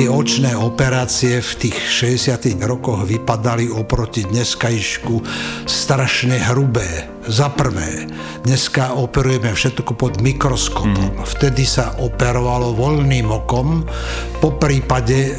Tie očné operácie v tých 60 rokoch vypadali oproti dneskajšku strašne hrubé. Za prvé, dneska operujeme všetko pod mikroskopom. Mm. Vtedy sa operovalo voľným okom, po prípade e,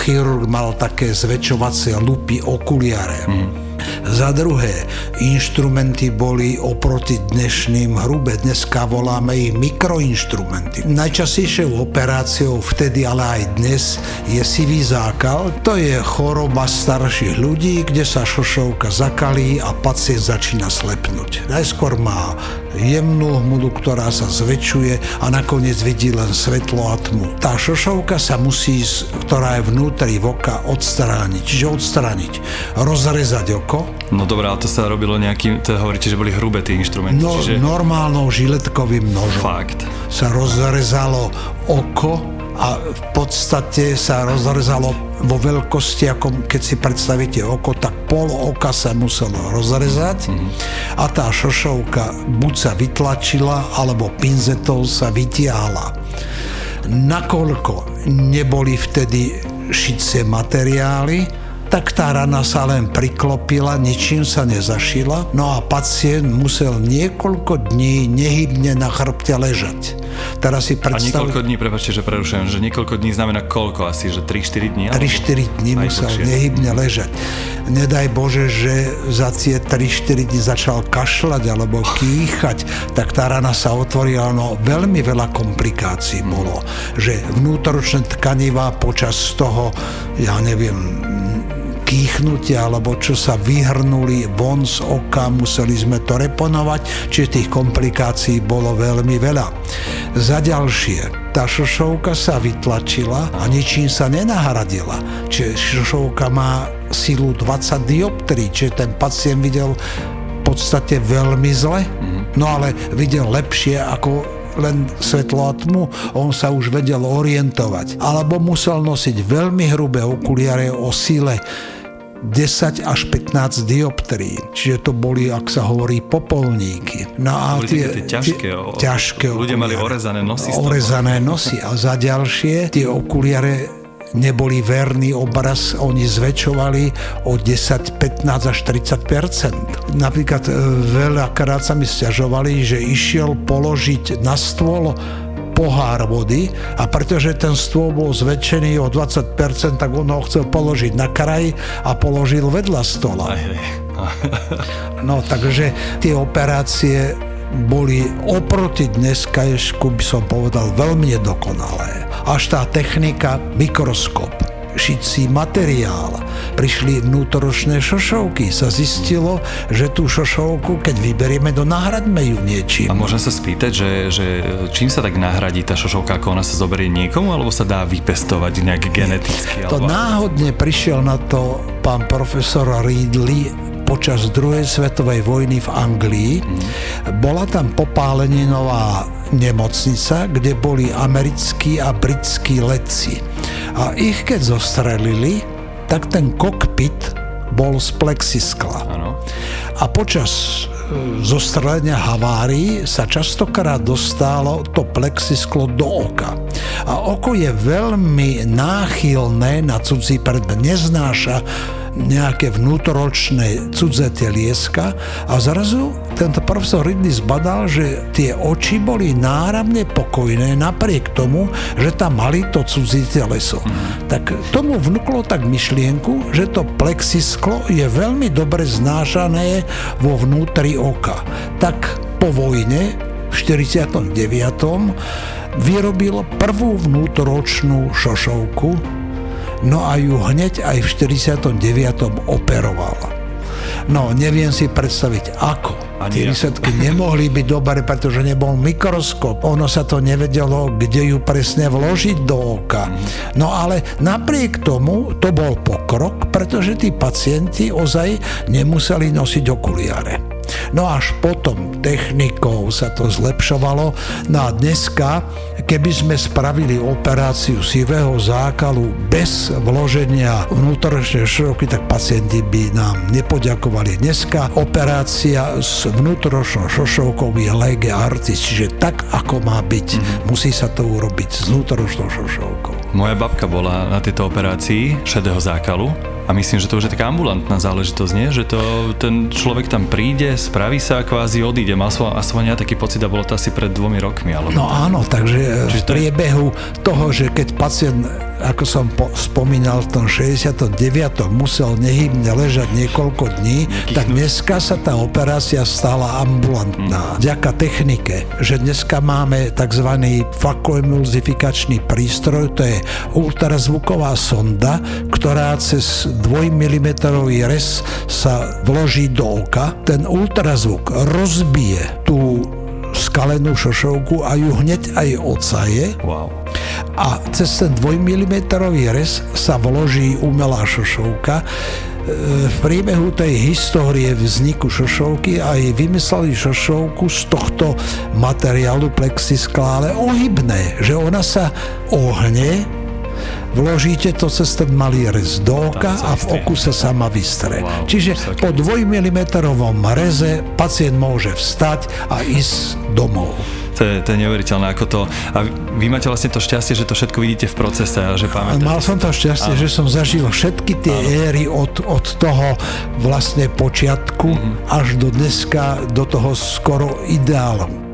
chirurg mal také zväčšovacie lupy okuliare. Mm za druhé, inštrumenty boli oproti dnešným hrube. Dneska voláme ich mikroinštrumenty. Najčastejšou operáciou vtedy, ale aj dnes je sivý zákal. To je choroba starších ľudí, kde sa šošovka zakalí a pacient začína slepnúť. Najskôr má jemnú hmudu, ktorá sa zväčšuje a nakoniec vidí len svetlo a tmu. Tá šošovka sa musí, ktorá je vnútri voka, odstrániť. Čiže odstrániť, rozrezať oko. No dobré, ale to sa robilo nejakým, to hovoríte, že boli hrubé tie inštrumenty. No, čiže... normálnou žiletkovým nožom. Fakt. Sa rozrezalo oko a v podstate sa rozrezalo vo veľkosti, ako keď si predstavíte oko, tak pol oka sa muselo rozrezať a tá šošovka buď sa vytlačila, alebo pinzetou sa vytiahla. Nakoľko neboli vtedy šicie materiály, tak tá rana sa len priklopila, ničím sa nezašila, no a pacient musel niekoľko dní nehybne na chrbte ležať. Teraz si predstav... A niekoľko dní, prepáčte, že prerušujem, že niekoľko dní znamená koľko asi, že 3-4 dní? 3-4 dní musel dlhšie. nehybne ležať. Nedaj Bože, že za tie 3-4 dní začal kašľať alebo kýchať, tak tá rana sa otvorila, no veľmi veľa komplikácií bolo, že vnútoročné tkanivá počas toho, ja neviem, kýchnutia, alebo čo sa vyhrnuli von z oka, museli sme to reponovať, čiže tých komplikácií bolo veľmi veľa. Za ďalšie, tá šošovka sa vytlačila a ničím sa nenahradila. Čiže šošovka má silu 20 dioptrií, čiže ten pacient videl v podstate veľmi zle, no ale videl lepšie ako len svetlo a tmu, on sa už vedel orientovať. Alebo musel nosiť veľmi hrubé okuliare o sile 10 až 15 dioptrií. Čiže to boli, ak sa hovorí, popolníky. No a boli tie, tie ťažké, o, ťažké ľudia mali orezané nosy. Orezané nosy. A za ďalšie, tie okuliare neboli verný obraz, oni zväčšovali o 10, 15 až 30 Napríklad e, veľakrát sa mi stiažovali, že išiel položiť na stôl pohár vody a pretože ten stôl bol zväčšený o 20%, tak on ho chcel položiť na kraj a položil vedľa stola. No takže tie operácie boli oproti dneskajšku, by som povedal, veľmi nedokonalé. Až tá technika mikroskop šicí materiál. Prišli vnútoročné šošovky. Sa zistilo, že tú šošovku, keď vyberieme, do nahradme ju niečím. A môžem sa spýtať, že, že čím sa tak nahradí tá šošovka, ako ona sa zoberie niekomu, alebo sa dá vypestovať nejak geneticky? To alebo... náhodne prišiel na to pán profesor Ridley počas druhej svetovej vojny v Anglii. Bola tam popáleninová nemocnica, kde boli americkí a britskí letci. A ich keď zostrelili, tak ten kokpit bol z plexiskla. Ano. A počas e, zostrelenia havárií sa častokrát dostalo to plexisklo do oka. A oko je veľmi náchylné na cudzí predmet, neznáša nejaké vnútoročné cudze telieska a zrazu tento profesor Ridley zbadal, že tie oči boli náramne pokojné napriek tomu, že tam mali to cudzie teleso. Mm. Tak tomu vnúklo tak myšlienku, že to plexisklo je veľmi dobre znášané vo vnútri oka. Tak po vojne v 49. vyrobil prvú vnútoročnú šošovku, no a ju hneď aj v 49. operoval. No, neviem si predstaviť ako. Ani Tie výsledky nemohli byť dobré, pretože nebol mikroskop. Ono sa to nevedelo, kde ju presne vložiť do oka. No ale napriek tomu to bol pokrok, pretože tí pacienti ozaj nemuseli nosiť okuliare. No až potom technikou sa to zlepšovalo. No a dneska, keby sme spravili operáciu sivého zákalu bez vloženia vnútornej šroky, tak pacienti by nám nepoďakovali. Dneska operácia s vnútoročnou šošovkou je lege artis, čiže tak, ako má byť. Mm-hmm. Musí sa to urobiť s vnútoročnou šošovkou. Moja babka bola na tejto operácii šedého zákalu a myslím, že to už je taká ambulantná záležitosť, nie? Že to, ten človek tam príde, spraví sa a kvázi odíde. Mal som aspoň ja taký pocit a bolo to asi pred dvomi rokmi. Alebo... No áno, takže v priebehu toho, že keď pacient, ako som po, spomínal, v tom 69. musel nehybne ležať niekoľko dní, tak dneska sa tá operácia stala ambulantná. Hmm. Ďaka technike, že dneska máme tzv. fakoemulzifikačný prístroj, to je ultrazvuková sonda, ktorá cez 2 mm rez sa vloží do oka, ten ultrazvuk rozbije tú skalenú šošovku a ju hneď aj ocaje. Wow. A cez ten 2 mm rez sa vloží umelá šošovka. E, v priebehu tej histórie vzniku šošovky aj vymysleli šošovku z tohto materiálu plexiskla, ale ohybné, že ona sa ohne vložíte to cez ten malý rez do oka a v oku sa sama vystre. Čiže po 2 mm reze pacient môže vstať a ísť domov. To je, to je neuveriteľné, ako to... A vy máte vlastne to šťastie, že to všetko vidíte v procese a že pamätáte. Mal som to šťastie, Áno. že som zažil všetky tie Áno. éry od, od toho vlastne počiatku mm-hmm. až do dneska, do toho skoro ideálu.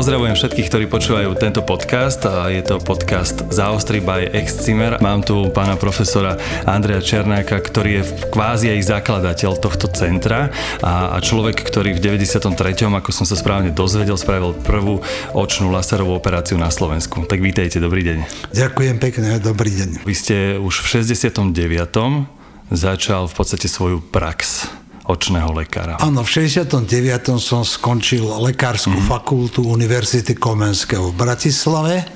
Pozdravujem všetkých, ktorí počúvajú tento podcast. Je to podcast Zaostri by Excimer. Mám tu pána profesora Andreja Černáka, ktorý je kvázi aj zakladateľ tohto centra a, a človek, ktorý v 93. ako som sa správne dozvedel, spravil prvú očnú laserovú operáciu na Slovensku. Tak vítejte, dobrý deň. Ďakujem pekne, dobrý deň. Vy ste už v 69. začal v podstate svoju prax očného lekára. Áno, v 69. som skončil lekárskú mm-hmm. fakultu Univerzity Komenského v Bratislave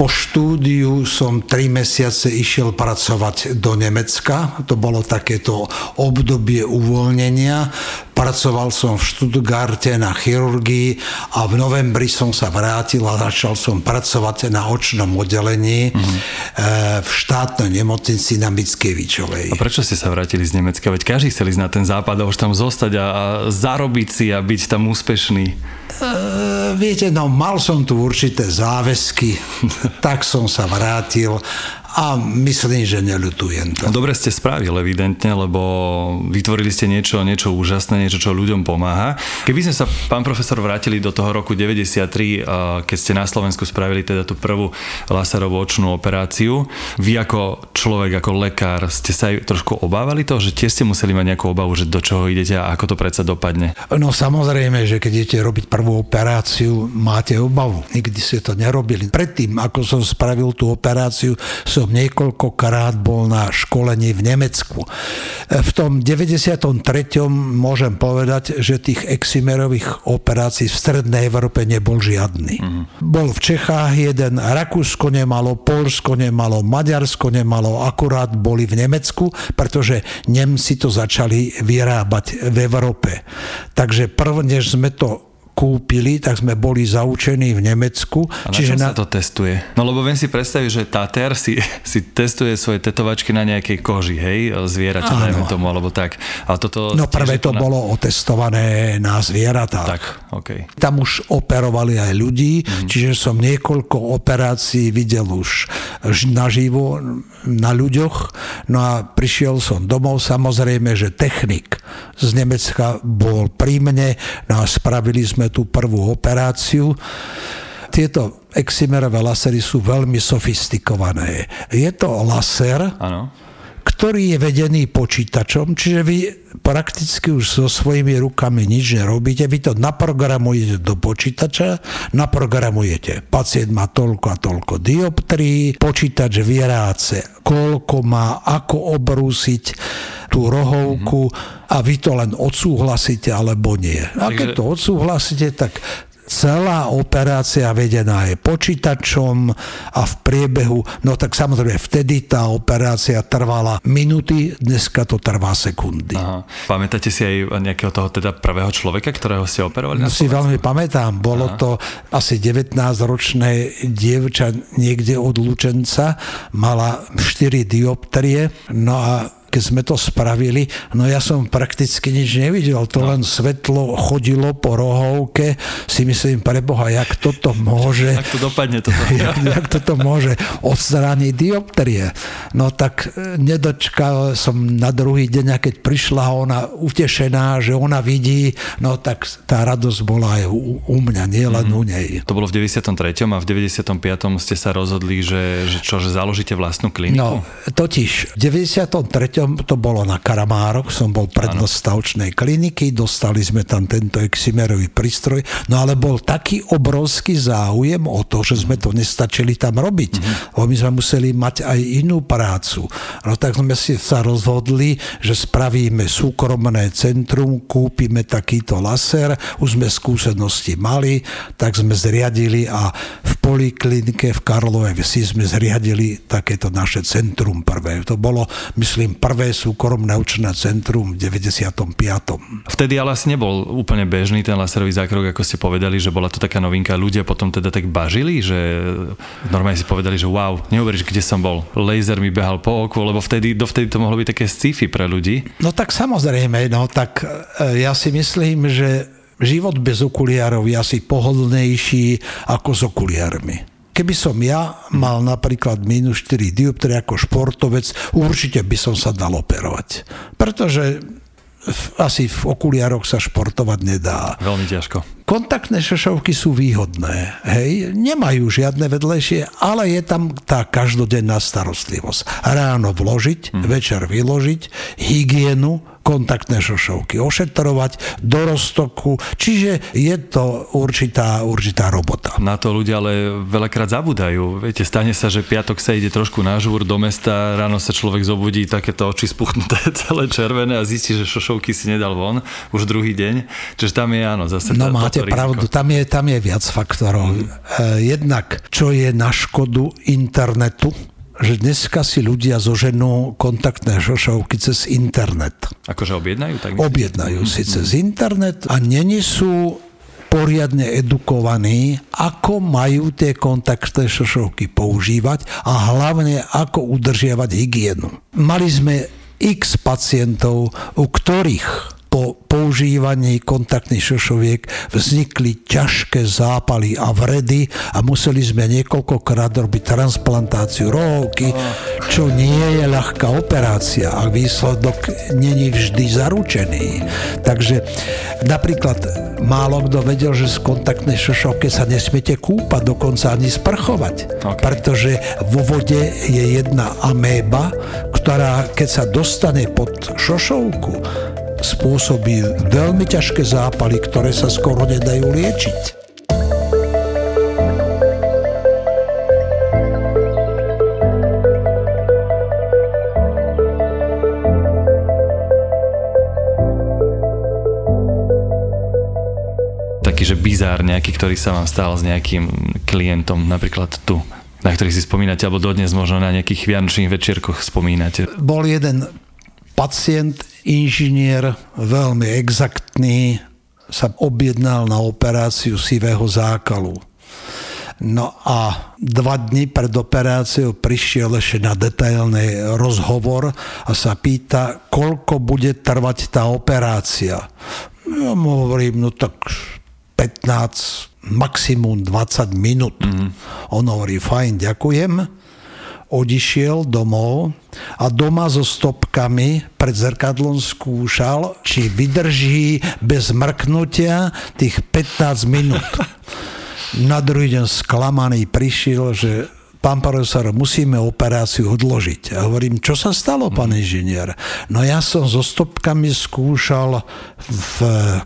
po štúdiu som tri mesiace išiel pracovať do Nemecka. To bolo takéto obdobie uvoľnenia. Pracoval som v Stuttgarte na chirurgii a v novembri som sa vrátil a začal som pracovať na očnom oddelení mm-hmm. v štátnej nemocnici na Mickevičovej. A prečo ste sa vrátili z Nemecka? Veď každý chcel ísť na ten západ a už tam zostať a, zarobiť si a byť tam úspešný. Uh, viete, no mal som tu určité záväzky, tak som sa vrátil a myslím, že neľutujem to. Dobre ste spravili evidentne, lebo vytvorili ste niečo, niečo úžasné, niečo, čo ľuďom pomáha. Keby sme sa, pán profesor, vrátili do toho roku 93, keď ste na Slovensku spravili teda tú prvú laserovú očnú operáciu, vy ako človek, ako lekár, ste sa aj trošku obávali toho, že tiež ste museli mať nejakú obavu, že do čoho idete a ako to predsa dopadne? No samozrejme, že keď idete robiť prvú operáciu, máte obavu. Nikdy ste to nerobili. Predtým, ako som spravil tú operáciu, som niekoľkokrát bol na školení v Nemecku. V tom 93. môžem povedať, že tých eximerových operácií v Strednej Európe nebol žiadny. Mm-hmm. Bol v Čechách jeden, Rakúsko nemalo, Polsko nemalo, Maďarsko nemalo, akurát boli v Nemecku, pretože Nemci to začali vyrábať v Európe. Takže prv, než sme to kúpili, tak sme boli zaučení v Nemecku. A na čiže na... sa to testuje? No lebo viem si predstaviť, že Tater si, si testuje svoje tetovačky na nejakej koži, hej, zvieraťa, tomu, alebo tak. A toto no prvé to na... bolo otestované na zvieratá. Tak, okay. Tam už operovali aj ľudí, mm. čiže som niekoľko operácií videl už naživo na ľuďoch. No a prišiel som domov, samozrejme, že technik z Nemecka bol pri mne, no a spravili sme tú prvú operáciu. Tieto eximerové lasery sú veľmi sofistikované. Je to laser, ano. ktorý je vedený počítačom, čiže vy prakticky už so svojimi rukami nič nerobíte, vy to naprogramujete do počítača, naprogramujete. Pacient má toľko a toľko dioptrií, počítač vyráce, koľko má, ako obrúsiť tú rohovku mm-hmm. a vy to len odsúhlasíte alebo nie. A keď to odsúhlasíte, tak celá operácia vedená je počítačom a v priebehu, no tak samozrejme vtedy tá operácia trvala minúty, dneska to trvá sekundy. Aha. Pamätáte si aj nejakého toho teda pravého človeka, ktorého ste operovali? No si veľmi pamätám, bolo Aha. to asi 19-ročné dievča niekde od Lučenca, mala 4 dioptrie, no a keď sme to spravili, no ja som prakticky nič nevidel, to no. len svetlo chodilo po rohovke, si myslím, preboha, jak toto môže... Jak to dopadne toto. jak, jak toto môže odstrániť dioptrie. No tak e, nedočkal som na druhý deň, a keď prišla ona utešená, že ona vidí, no tak tá radosť bola aj u, u mňa, nie len mm-hmm. u nej. To bolo v 93. a v 95. ste sa rozhodli, že, že čo, že založíte vlastnú kliniku? No, totiž v 93 to bolo na Karamárok, som bol prednostavčnej kliniky, dostali sme tam tento eximerový prístroj, no ale bol taký obrovský záujem o to, že sme to nestačili tam robiť. Mm-hmm. My sme museli mať aj inú prácu. No tak sme si sa rozhodli, že spravíme súkromné centrum, kúpime takýto laser, už sme skúsenosti mali, tak sme zriadili a v poliklinike v Karlove si sme zriadili takéto naše centrum prvé. To bolo, myslím, prvé súkromné učné centrum v 95. Vtedy ale asi nebol úplne bežný ten laserový zákrok, ako ste povedali, že bola to taká novinka. Ľudia potom teda tak bažili, že normálne si povedali, že wow, neuveríš, kde som bol. Laser mi behal po oku, lebo vtedy, dovtedy to mohlo byť také sci-fi pre ľudí. No tak samozrejme, no tak e, ja si myslím, že život bez okuliarov je asi pohodlnejší ako s okuliarmi. Keby som ja mal napríklad minus 4 dioptrie ako športovec, určite by som sa dal operovať. Pretože asi v okuliároch sa športovať nedá. Veľmi ťažko. Kontaktné šošovky sú výhodné, hej, nemajú žiadne vedlejšie, ale je tam tá každodenná starostlivosť. Ráno vložiť, hmm. večer vyložiť, hygienu, kontaktné šošovky ošetrovať do roztoku, čiže je to určitá, určitá robota. Na to ľudia ale veľakrát zabúdajú. Viete, stane sa, že piatok sa ide trošku na žúr do mesta, ráno sa človek zobudí, takéto oči spuchnuté, celé červené a zistí, že šošovky si nedal von už druhý deň. Čiže tam je áno, zase No tá, máte pravdu, tam je, tam je viac faktorov. Mm. Jednak, čo je na škodu internetu, že dneska si ľudia zoženú kontaktné šošovky cez internet. Akože objednajú? Tak objednajú si mm-hmm. cez internet a není sú poriadne edukovaní, ako majú tie kontaktné šošovky používať a hlavne ako udržiavať hygienu. Mali sme x pacientov, u ktorých používaní kontaktných šošoviek vznikli ťažké zápaly a vredy a museli sme niekoľkokrát robiť transplantáciu rohovky, čo nie je ľahká operácia a výsledok není vždy zaručený. Takže napríklad málo kto vedel, že z kontaktnej šošovke sa nesmiete kúpať, dokonca ani sprchovať, okay. pretože vo vode je jedna améba, ktorá keď sa dostane pod šošovku, spôsobí veľmi ťažké zápaly, ktoré sa skoro nedajú liečiť. taký, že bizár nejaký, ktorý sa vám stal s nejakým klientom, napríklad tu, na ktorých si spomínate, alebo dodnes možno na nejakých vianočných večierkoch spomínate? Bol jeden pacient, inžinier, veľmi exaktný, sa objednal na operáciu sivého zákalu. No a dva dny pred operáciou prišiel ešte na detailný rozhovor a sa pýta, koľko bude trvať tá operácia. Ja mu hovorím, no tak 15, maximum 20 minút. Mm-hmm. On hovorí, fajn, ďakujem odišiel domov a doma so stopkami pred zrkadlom skúšal, či vydrží bez mrknutia tých 15 minút. Na druhý deň sklamaný prišiel, že pán profesor, musíme operáciu odložiť. A hovorím, čo sa stalo, pán inžinier? No ja som so stopkami skúšal v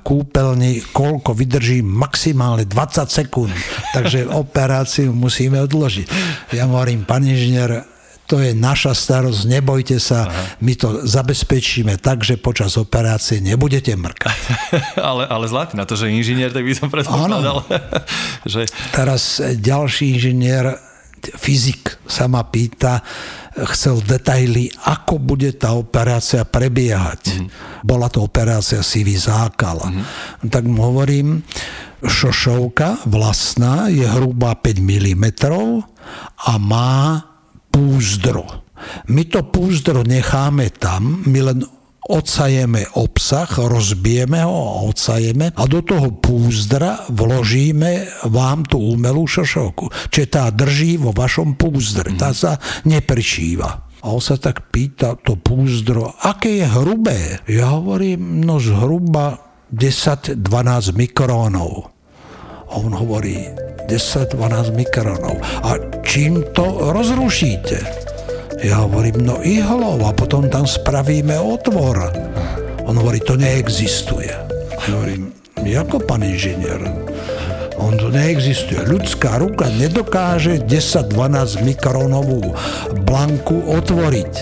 kúpeľni, koľko vydrží maximálne 20 sekúnd. Takže operáciu musíme odložiť. Ja hovorím, pán inžinier, to je naša starosť, nebojte sa, Aha. my to zabezpečíme tak, že počas operácie nebudete mrkať. ale, ale zlatý na to, že inžinier, tak by som predpokladal. že... Teraz ďalší inžinier, fyzik sa ma pýta, chcel detaily, ako bude tá operácia prebiehať. Mm. Bola to operácia sivý zákal. Mm. Tak mu hovorím, šošovka vlastná je hrubá 5 mm a má púzdro. My to púzdro necháme tam, my len odsajeme obsah, rozbijeme ho a odsajeme a do toho púzdra vložíme vám tú umelú šošovku. Čiže tá drží vo vašom púzdre, tá sa neprišíva. A on sa tak pýta, to púzdro, aké je hrubé? Ja hovorím, no zhruba 10-12 mikrónov. A on hovorí, 10-12 mikrónov. A čím to rozrušíte? Ja hovorím, no ihlov a potom tam spravíme otvor. On hovorí, to neexistuje. Ja hovorím, ako pán inžinier? On to neexistuje. Ľudská ruka nedokáže 10-12 mikronovú blanku otvoriť.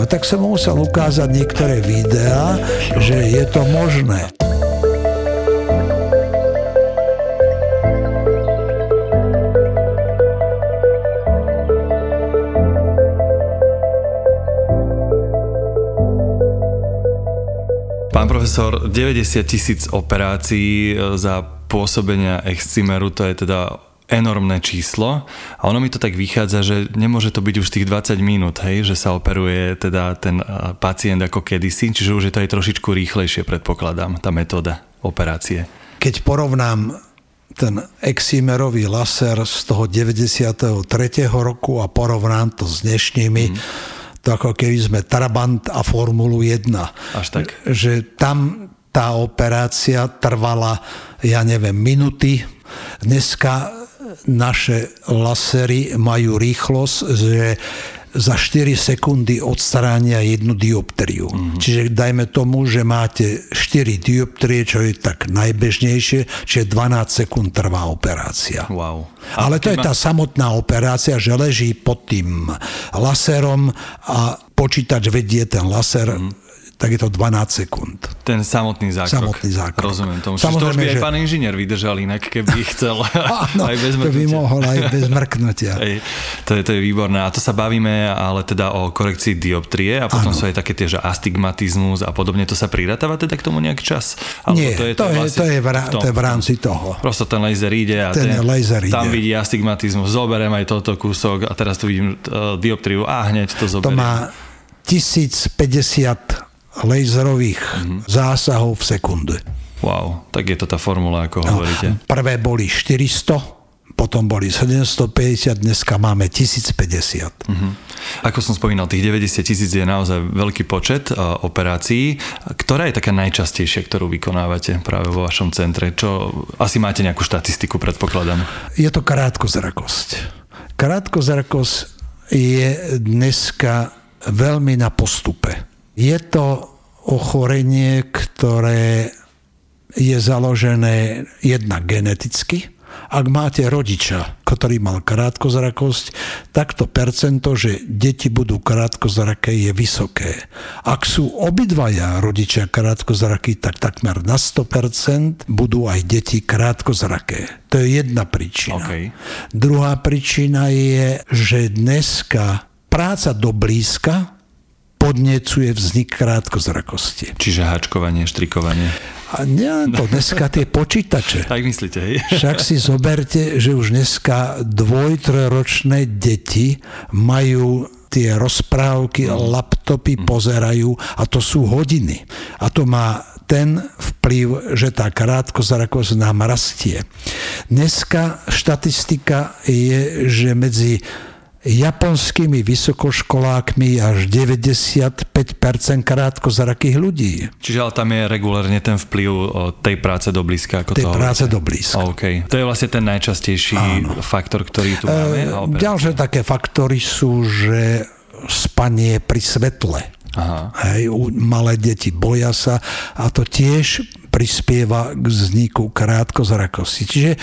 No tak som musel ukázať niektoré videá, že je to možné. Profesor, 90 tisíc operácií e, za pôsobenia excimeru, to je teda enormné číslo a ono mi to tak vychádza, že nemôže to byť už tých 20 minút, hej, že sa operuje teda ten e, pacient ako kedysi, čiže už je to aj trošičku rýchlejšie, predpokladám, tá metóda operácie. Keď porovnám ten eximerový laser z toho 93. roku a porovnám to s dnešnými, mm to ako keby sme Trabant a Formulu 1. Až tak. Že tam tá operácia trvala, ja neviem, minuty. Dneska naše lasery majú rýchlosť, že za 4 sekundy odstránia jednu dioptriu. Mm-hmm. Čiže dajme tomu, že máte 4 dioptrie, čo je tak najbežnejšie, čiže 12 sekúnd trvá operácia. Wow. Ale to je tá samotná operácia, že leží pod tým laserom a počítač vedie ten laser mm-hmm tak je to 12 sekúnd. Ten samotný zákrok. Samotný zákrok. Rozumiem tomu. Samozrejme, to už by že... aj pán inžinier vydržal inak, keby chcel. Áno, aj bez to by mohol aj bez mrknutia. Ej, to, je, to je výborné. A to sa bavíme ale teda o korekcii dioptrie a potom ano. sú aj také tie, že astigmatizmus a podobne. To sa prirátáva teda k tomu nejaký čas? Alebo Nie, to je, to, je, vlastne to, je v, tom, to je v rámci toho. Prosto ten laser ide a ten, ten laser ide. tam vidí astigmatizmus. Zoberiem aj toto kúsok a teraz tu vidím uh, dioptriu a hneď to zoberiem. To má 1050 laserových mm-hmm. zásahov v sekunde. Wow, tak je to tá formula, ako no, hovoríte. Prvé boli 400, potom boli 750, dneska máme 1050. Mm-hmm. Ako som spomínal, tých 90 tisíc je naozaj veľký počet uh, operácií. Ktorá je taká najčastejšia, ktorú vykonávate práve vo vašom centre? Čo, asi máte nejakú štatistiku, predpokladám. Je to krátkozrakosť. Krátkozrakosť je dneska veľmi na postupe je to ochorenie, ktoré je založené jednak geneticky. Ak máte rodiča, ktorý mal krátkozrakosť, tak to percento, že deti budú krátkozraké, je vysoké. Ak sú obidvaja rodičia krátkozraky, tak takmer na 100% budú aj deti krátkozraké. To je jedna príčina. Okay. Druhá príčina je, že dneska práca do blízka podnecuje vznik krátkozrakosti. Čiže háčkovanie, štrikovanie. A nie to dneska tie počítače. Tak myslíte, hej? Však si zoberte, že už dneska dvoj, trojročné deti majú tie rozprávky, no. laptopy mm. pozerajú a to sú hodiny. A to má ten vplyv, že tá krátkozrakosť nám rastie. Dneska štatistika je, že medzi japonskými vysokoškolákmi až 95% krátkozrakých ľudí. Čiže ale tam je regulárne ten vplyv tej práce do blízka. Ako tej to práce do blízka. Okay. To je vlastne ten najčastejší Áno. faktor, ktorý tu máme. E, ďalšie také faktory sú, že spanie pri svetle. Aha. Hej, malé deti boja sa a to tiež prispieva k vzniku krátkozrakosti. Čiže e,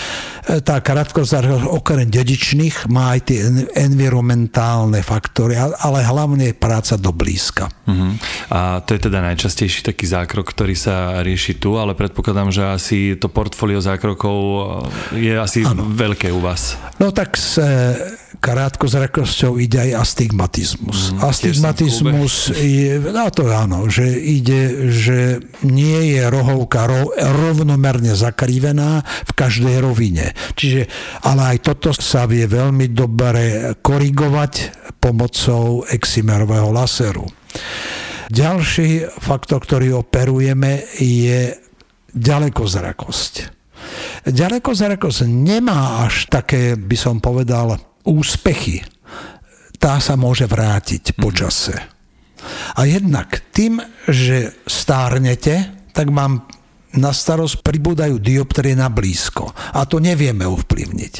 tá krátkozrakosť okrem dedičných má aj tie environmentálne faktory, ale hlavne práca do blízka. Uh-huh. A to je teda najčastejší taký zákrok, ktorý sa rieši tu, ale predpokladám, že asi to portfólio zákrokov e, je asi ano. veľké u vás. No tak s krátkozrakosťou ide aj astigmatizmus. Mm, astigmatizmus je, no to áno, že ide, že nie je rohovka rovnomerne zakrivená v každej rovine. Čiže, ale aj toto sa vie veľmi dobre korigovať pomocou eximerového laseru. Ďalší faktor, ktorý operujeme, je ďalekozrakosť. Ďalekozrakosť nemá až také, by som povedal, úspechy, tá sa môže vrátiť po mhm. čase. A jednak tým, že stárnete, tak vám na starosť pribúdajú dioptrie na blízko. A to nevieme ovplyvniť.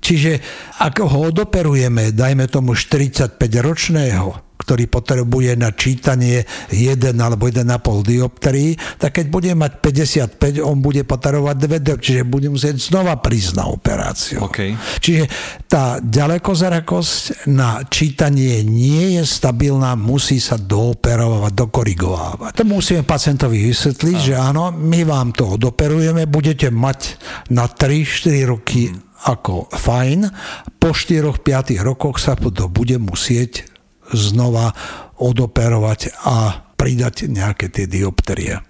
Čiže ak ho odoperujeme, dajme tomu 45-ročného, ktorý potrebuje na čítanie 1 alebo 1,5 dioptrii, tak keď bude mať 55, on bude potrebovať 2 dioptrie, čiže bude musieť znova prísť na operáciu. Okay. Čiže tá ďalekozrakosť na čítanie nie je stabilná, musí sa dooperovať, dokorigovávať. To musíme pacientovi vysvetliť, a. že áno, my vám to odoperujeme, budete mať na 3-4 roky ako fajn, po 4-5 rokoch sa to bude musieť znova odoperovať a pridať nejaké tie diopterie.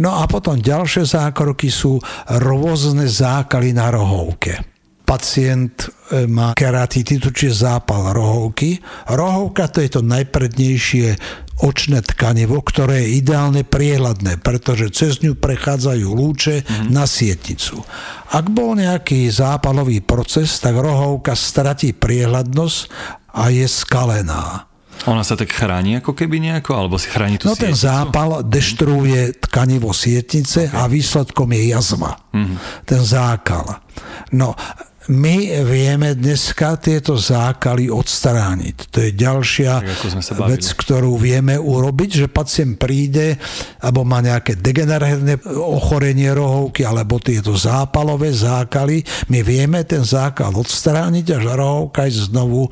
No a potom ďalšie zákroky sú rôzne zákaly na rohovke. Pacient e, má keratitidu, čiže zápal rohovky. Rohovka to je to najprednejšie očné tkanivo, ktoré je ideálne priehľadné, pretože cez ňu prechádzajú lúče mm-hmm. na sietnicu. Ak bol nejaký zápalový proces, tak rohovka stratí priehľadnosť a je skalená. Ona sa tak chráni ako keby nejako, alebo si chráni tú No ten zápal deštruuje tkanivo sietnice okay. a výsledkom je jazva. Mm-hmm. Ten zákal. No, my vieme dneska tieto zákaly odstrániť. To je ďalšia vec, ktorú vieme urobiť, že pacient príde alebo má nejaké degeneratívne ochorenie rohovky alebo tieto zápalové zákaly. My vieme ten zákal odstrániť a rohovka je znovu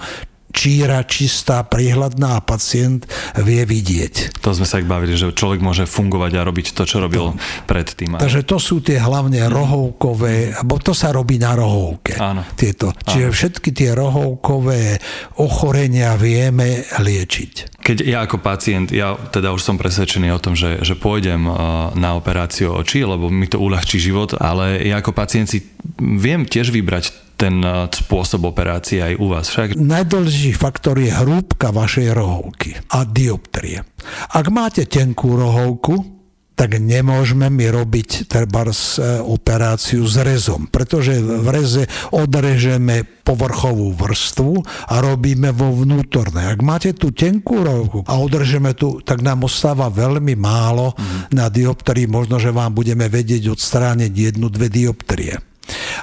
číra, čistá, priehľadná a pacient vie vidieť. To sme sa aj bavili, že človek môže fungovať a robiť to, čo robil to. predtým. Takže to sú tie hlavne rohovkové, alebo to sa robí na rohovke. Áno. Tieto. Čiže Áno. všetky tie rohovkové ochorenia vieme liečiť. Keď ja ako pacient, ja teda už som presvedčený o tom, že, že pôjdem uh, na operáciu očí, lebo mi to uľahčí život, ale ja ako pacient si viem tiež vybrať ten eh, spôsob operácie aj u vás však? Najdôležitejší faktor je hrúbka vašej rohovky a dioptrie. Ak máte tenkú rohovku, tak nemôžeme my robiť trebárs eh, operáciu s rezom, pretože v reze odrežeme povrchovú vrstvu a robíme vo vnútornej. Ak máte tú tenkú rohovku a odrežeme tu, tak nám ostáva veľmi málo mm. na dioptrii, možno, že vám budeme vedieť odstrániť jednu, dve dioptrie.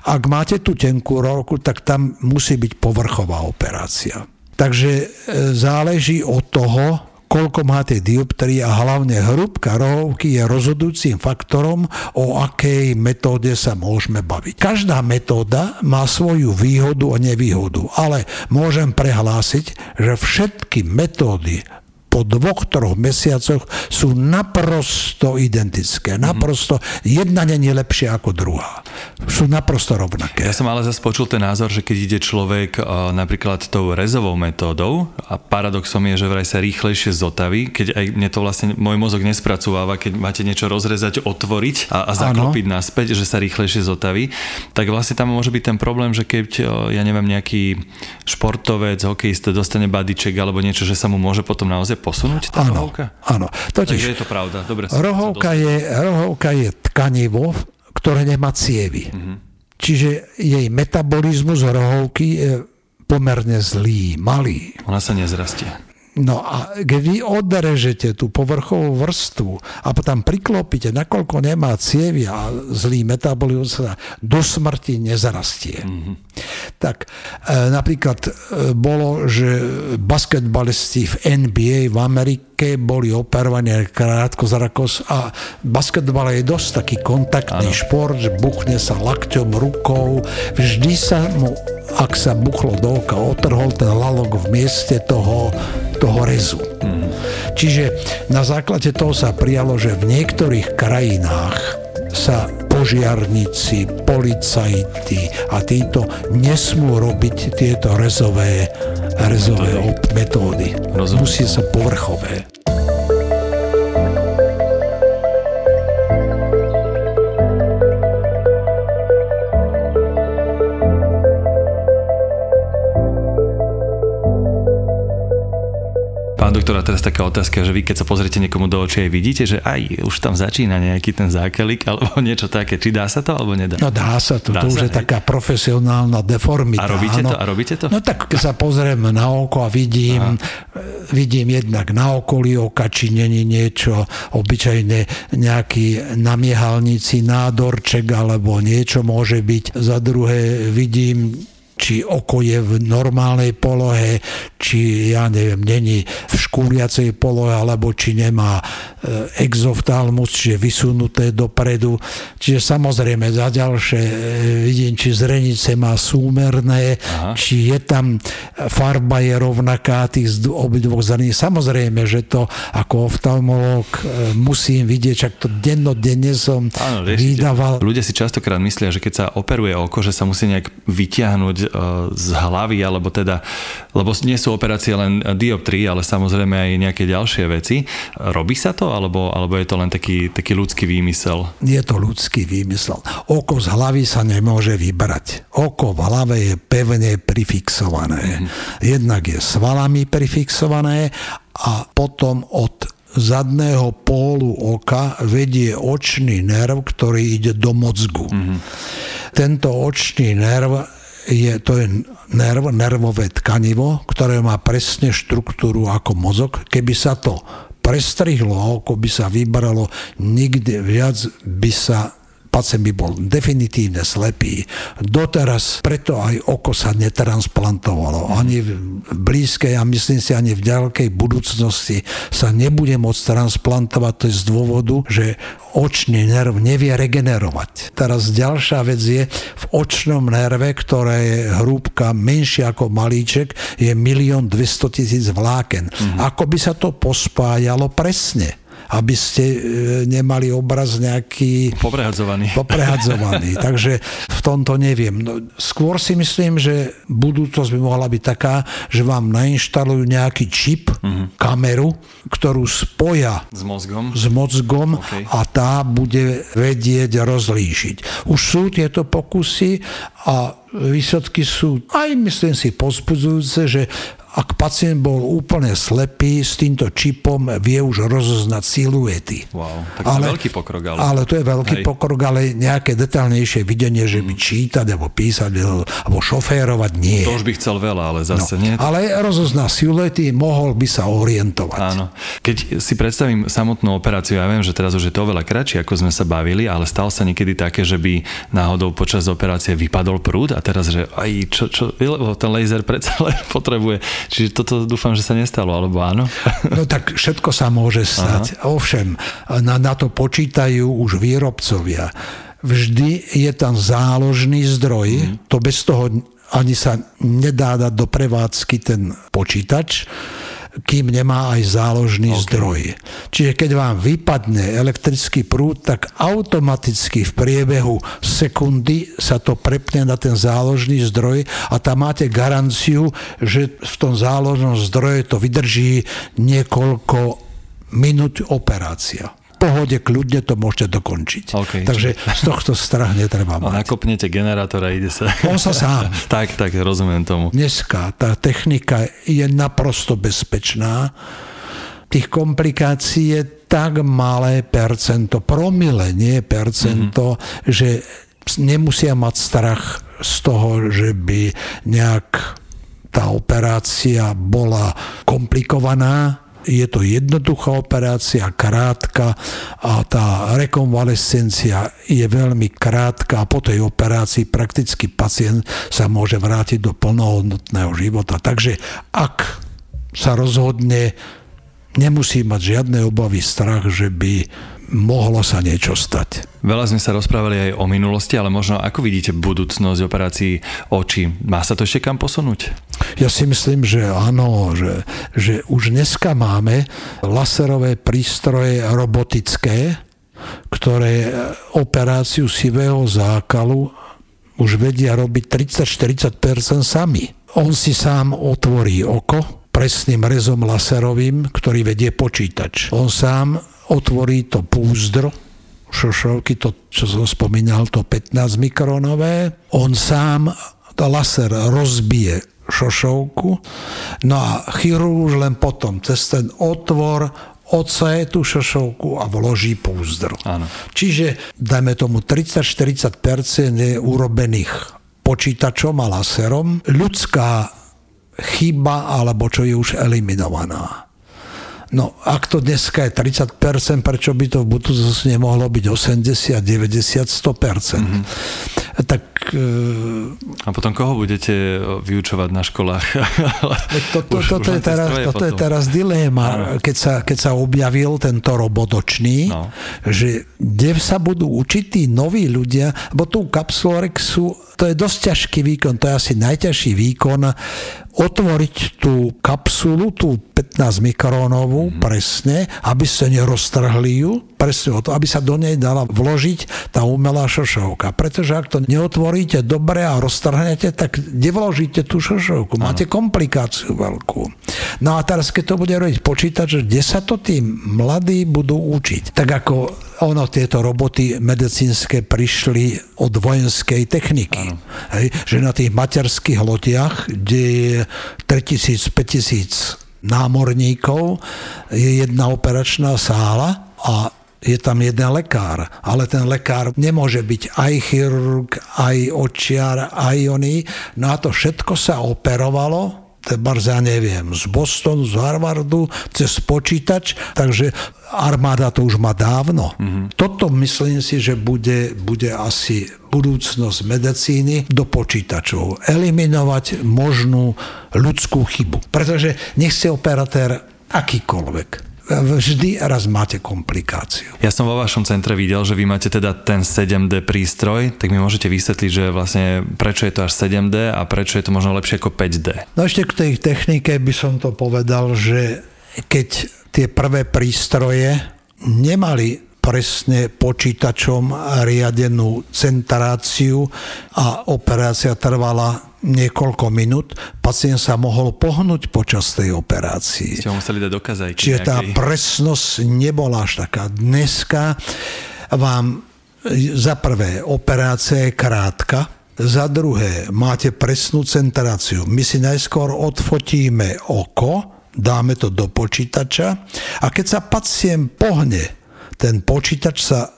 Ak máte tú tenkú rohovku, tak tam musí byť povrchová operácia. Takže e, záleží od toho, koľko máte dioptrii a hlavne hrubka rohovky je rozhodujúcim faktorom, o akej metóde sa môžeme baviť. Každá metóda má svoju výhodu a nevýhodu, ale môžem prehlásiť, že všetky metódy po dvoch, troch mesiacoch sú naprosto identické. Naprosto, jedna není lepšia ako druhá. Sú naprosto rovnaké. Ja som ale zase počul ten názor, že keď ide človek uh, napríklad tou rezovou metódou a paradoxom je, že vraj sa rýchlejšie zotaví, keď aj mne to vlastne môj mozog nespracováva, keď máte niečo rozrezať, otvoriť a, a zaklopiť ano. naspäť, že sa rýchlejšie zotaví, tak vlastne tam môže byť ten problém, že keď, uh, ja neviem, nejaký športovec, hokejista dostane badiček alebo niečo, že sa mu môže potom naozaj posunúť tá áno, rohovka? Áno. Totiž, Takže je to pravda. Dobre, rohovka, je, rohovka je tkanivo, ktoré nemá cievy. Mm-hmm. Čiže jej metabolizmus rohovky je pomerne zlý, malý. Ona sa nezrastie. No a keď vy odrežete tú povrchovú vrstvu a potom priklopíte, nakoľko nemá cievy a zlý metabolizmus sa do smrti nezarastie. Mm-hmm. Tak e, napríklad e, bolo, že basketbalisti v NBA v Amerike boli operovaní krátko za rakos a basketbal je dosť taký kontaktný ano. šport, že buchne sa lakťom, rukou, vždy sa mu ak sa buchlo do oka, otrhol ten lalok v mieste toho, toho rezu. Mm. Čiže na základe toho sa prijalo, že v niektorých krajinách sa požiarníci, policajti a títo nesmú robiť tieto rezové, rezové metódy. metódy. Musí sa povrchové. Doktora, teraz taká otázka, že vy keď sa pozriete niekomu do očí, vidíte, že aj už tam začína nejaký ten zákelik alebo niečo také. Či dá sa to alebo nedá? No dá sa to, dá to sa, už hej? je taká profesionálna deformita. A robíte áno. to? A robíte to? No tak keď sa pozriem na oko a vidím, vidím jednak na okolí oka, či není niečo obyčajne nejaký na miehalnici nádorček alebo niečo môže byť. Za druhé vidím či oko je v normálnej polohe, či ja neviem, není v škúriacej polohe, alebo či nemá e, exoftalmus, čiže vysunuté dopredu. Čiže samozrejme za ďalšie e, vidím, či zrenice má súmerné, Aha. či je tam farba je rovnaká tých obidvoch zrení. Samozrejme, že to ako oftalmolog e, musím vidieť, čak to dennodenne som Áno, vydával. Ľudia si častokrát myslia, že keď sa operuje oko, že sa musí nejak vyťahnuť E, z hlavy, alebo teda, lebo nie sú operácie len dioptrii, ale samozrejme aj nejaké ďalšie veci. Robí sa to, alebo, alebo je to len taký, taký ľudský výmysel? Je to ľudský výmysel. Oko z hlavy sa nemôže vybrať. Oko v hlave je pevne prifixované. Mm-hmm. Jednak je svalami prifixované a potom od zadného pólu oka vedie očný nerv, ktorý ide do mozgu. Mm-hmm. Tento očný nerv je, to je nerv, nervové tkanivo, ktoré má presne štruktúru ako mozog. Keby sa to prestrihlo, ako by sa vybralo, nikdy viac by sa pacient by bol definitívne slepý. Doteraz preto aj oko sa netransplantovalo. Ani v blízkej a myslím si ani v ďalkej budúcnosti sa nebude môcť transplantovať. To je z dôvodu, že očný nerv nevie regenerovať. Teraz ďalšia vec je, v očnom nerve, ktoré je hrúbka menšia ako malíček, je milión 200 tisíc vláken. Mm-hmm. Ako by sa to pospájalo presne? Aby ste e, nemali obraz nejaký... Poprehadzovaný. Poprehadzovaný. Takže v tomto neviem. No, skôr si myslím, že budúcnosť by mohla byť taká, že vám nainštalujú nejaký čip, mm-hmm. kameru, ktorú spoja s mozgom, s mozgom okay. a tá bude vedieť rozlíšiť. Už sú tieto pokusy a výsledky sú aj myslím si pozbudzujúce, že ak pacient bol úplne slepý, s týmto čipom vie už rozoznať siluety. Wow, tak ale, to je veľký pokrok. Ale, ale to je veľký Hej. pokrok, ale nejaké detaľnejšie videnie, že by mm. čítať, alebo písať, alebo šoférovať, nie. To už by chcel veľa, ale zase no, nie. Ale rozozná siluety, mohol by sa orientovať. Áno. Keď si predstavím samotnú operáciu, ja viem, že teraz už je to oveľa kratšie, ako sme sa bavili, ale stalo sa niekedy také, že by náhodou počas operácie vypadol prúd a teraz, že aj čo, čo, lebo ten laser predsa len potrebuje Čiže toto dúfam, že sa nestalo, alebo áno? No tak všetko sa môže stať. Aha. Ovšem, na, na to počítajú už výrobcovia. Vždy je tam záložný zdroj, mm. to bez toho ani sa nedá dať do prevádzky ten počítač kým nemá aj záložný okay. zdroj. Čiže keď vám vypadne elektrický prúd, tak automaticky v priebehu sekundy sa to prepne na ten záložný zdroj a tam máte garanciu, že v tom záložnom zdroje to vydrží niekoľko minút operácia pohode, kľudne to môžete dokončiť. Okay, Takže čiže... z tohto strach netreba mať. Nakopnete generátor a ide sa. On sa sám. tak, tak, rozumiem tomu. Dneska tá technika je naprosto bezpečná. Tých komplikácií je tak malé percento, promile, nie percento, mm-hmm. že nemusia mať strach z toho, že by nejak tá operácia bola komplikovaná, je to jednoduchá operácia, krátka a tá rekonvalescencia je veľmi krátka a po tej operácii prakticky pacient sa môže vrátiť do plnohodnotného života. Takže ak sa rozhodne, nemusí mať žiadne obavy, strach, že by mohlo sa niečo stať. Veľa sme sa rozprávali aj o minulosti, ale možno ako vidíte budúcnosť operácií očí? Má sa to ešte kam posunúť? Ja si myslím, že áno, že, že už dneska máme laserové prístroje robotické, ktoré operáciu sivého zákalu už vedia robiť 30-40% sami. On si sám otvorí oko presným rezom laserovým, ktorý vedie počítač. On sám otvorí to púzdro, šošovky, to, čo som spomínal, to 15 mikronové. On sám to laser rozbije šošovku, no a chirurg už len potom cez ten otvor odsaje tú šošovku a vloží púzdro. Áno. Čiže, dajme tomu, 30-40% je urobených počítačom a laserom. Ľudská chyba, alebo čo je už eliminovaná. No, ak to dneska je 30%, prečo by to v budúcnosti nemohlo byť 80, 90, 100%? Mm-hmm. Tak... A potom koho budete vyučovať na školách? to, to, už, toto, už je teraz, toto je teraz dilema, keď sa, keď sa objavil tento robotočný, no. že kde sa budú učiť tí noví ľudia, bo tú kapsulorexu, to je dosť ťažký výkon, to je asi najťažší výkon otvoriť tú kapsulu, tú 15 mikrónovú, mm-hmm. presne, aby ste neroztrhli ju, presne o to, aby sa do nej dala vložiť tá umelá šošovka. Pretože ak to neotvoríte dobre a roztrhnete, tak kde vložíte tú šošovku? Máte komplikáciu veľkú. No a teraz, keď to bude robiť počítač, kde sa to tí mladí budú učiť? Tak ako ono, tieto roboty medicínske prišli od vojenskej techniky. Hej, že na tých materských lodiach, kde je 3000-5000 námorníkov, je jedna operačná sála a je tam jeden lekár, ale ten lekár nemôže byť aj chirurg, aj očiar, aj oný. No a to všetko sa operovalo Tebars, ja neviem, z Bostonu, z Harvardu, cez počítač, takže armáda to už má dávno. Mm-hmm. Toto myslím si, že bude, bude asi budúcnosť medicíny do počítačov. Eliminovať možnú ľudskú chybu. Pretože nech si operatér akýkoľvek vždy raz máte komplikáciu. Ja som vo vašom centre videl, že vy máte teda ten 7D prístroj, tak mi môžete vysvetliť, že vlastne prečo je to až 7D a prečo je to možno lepšie ako 5D? No ešte k tej technike by som to povedal, že keď tie prvé prístroje nemali presne počítačom riadenú centráciu a operácia trvala niekoľko minút, pacient sa mohol pohnúť počas tej operácii. Ste ho museli dať dokázať. Čiže nejaký... tá presnosť nebola až taká. Dneska vám za prvé operácia je krátka, za druhé máte presnú centráciu. My si najskôr odfotíme oko, dáme to do počítača a keď sa pacient pohne, ten počítač sa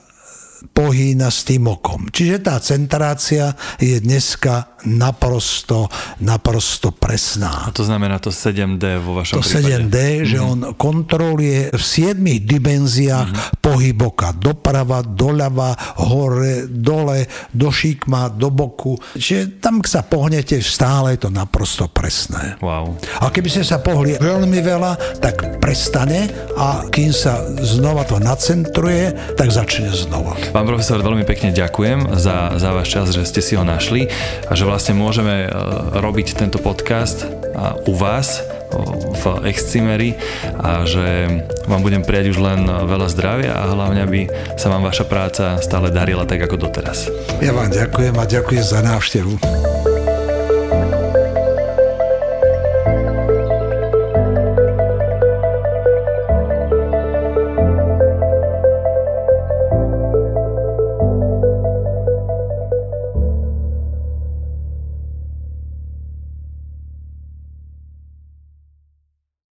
pohýna s tým okom. Čiže tá centrácia je dneska naprosto, naprosto presná. A to znamená to 7D vo vašom to prípade? 7D, mm-hmm. že on kontroluje v 7 dimenziách mm-hmm. pohyb oka. Doprava, doľava, hore, dole, do šikma, do boku. Čiže tam, sa pohnete, stále je to naprosto presné. Wow. A keby ste sa pohli veľmi veľa, tak prestane a kým sa znova to nacentruje, tak začne znova. Pán profesor, veľmi pekne ďakujem za, za váš čas, že ste si ho našli a že vlastne môžeme e, robiť tento podcast u vás v Excimeri a že vám budem prijať už len veľa zdravia a hlavne, aby sa vám vaša práca stále darila tak ako doteraz. Ja vám ďakujem a ďakujem za návštevu.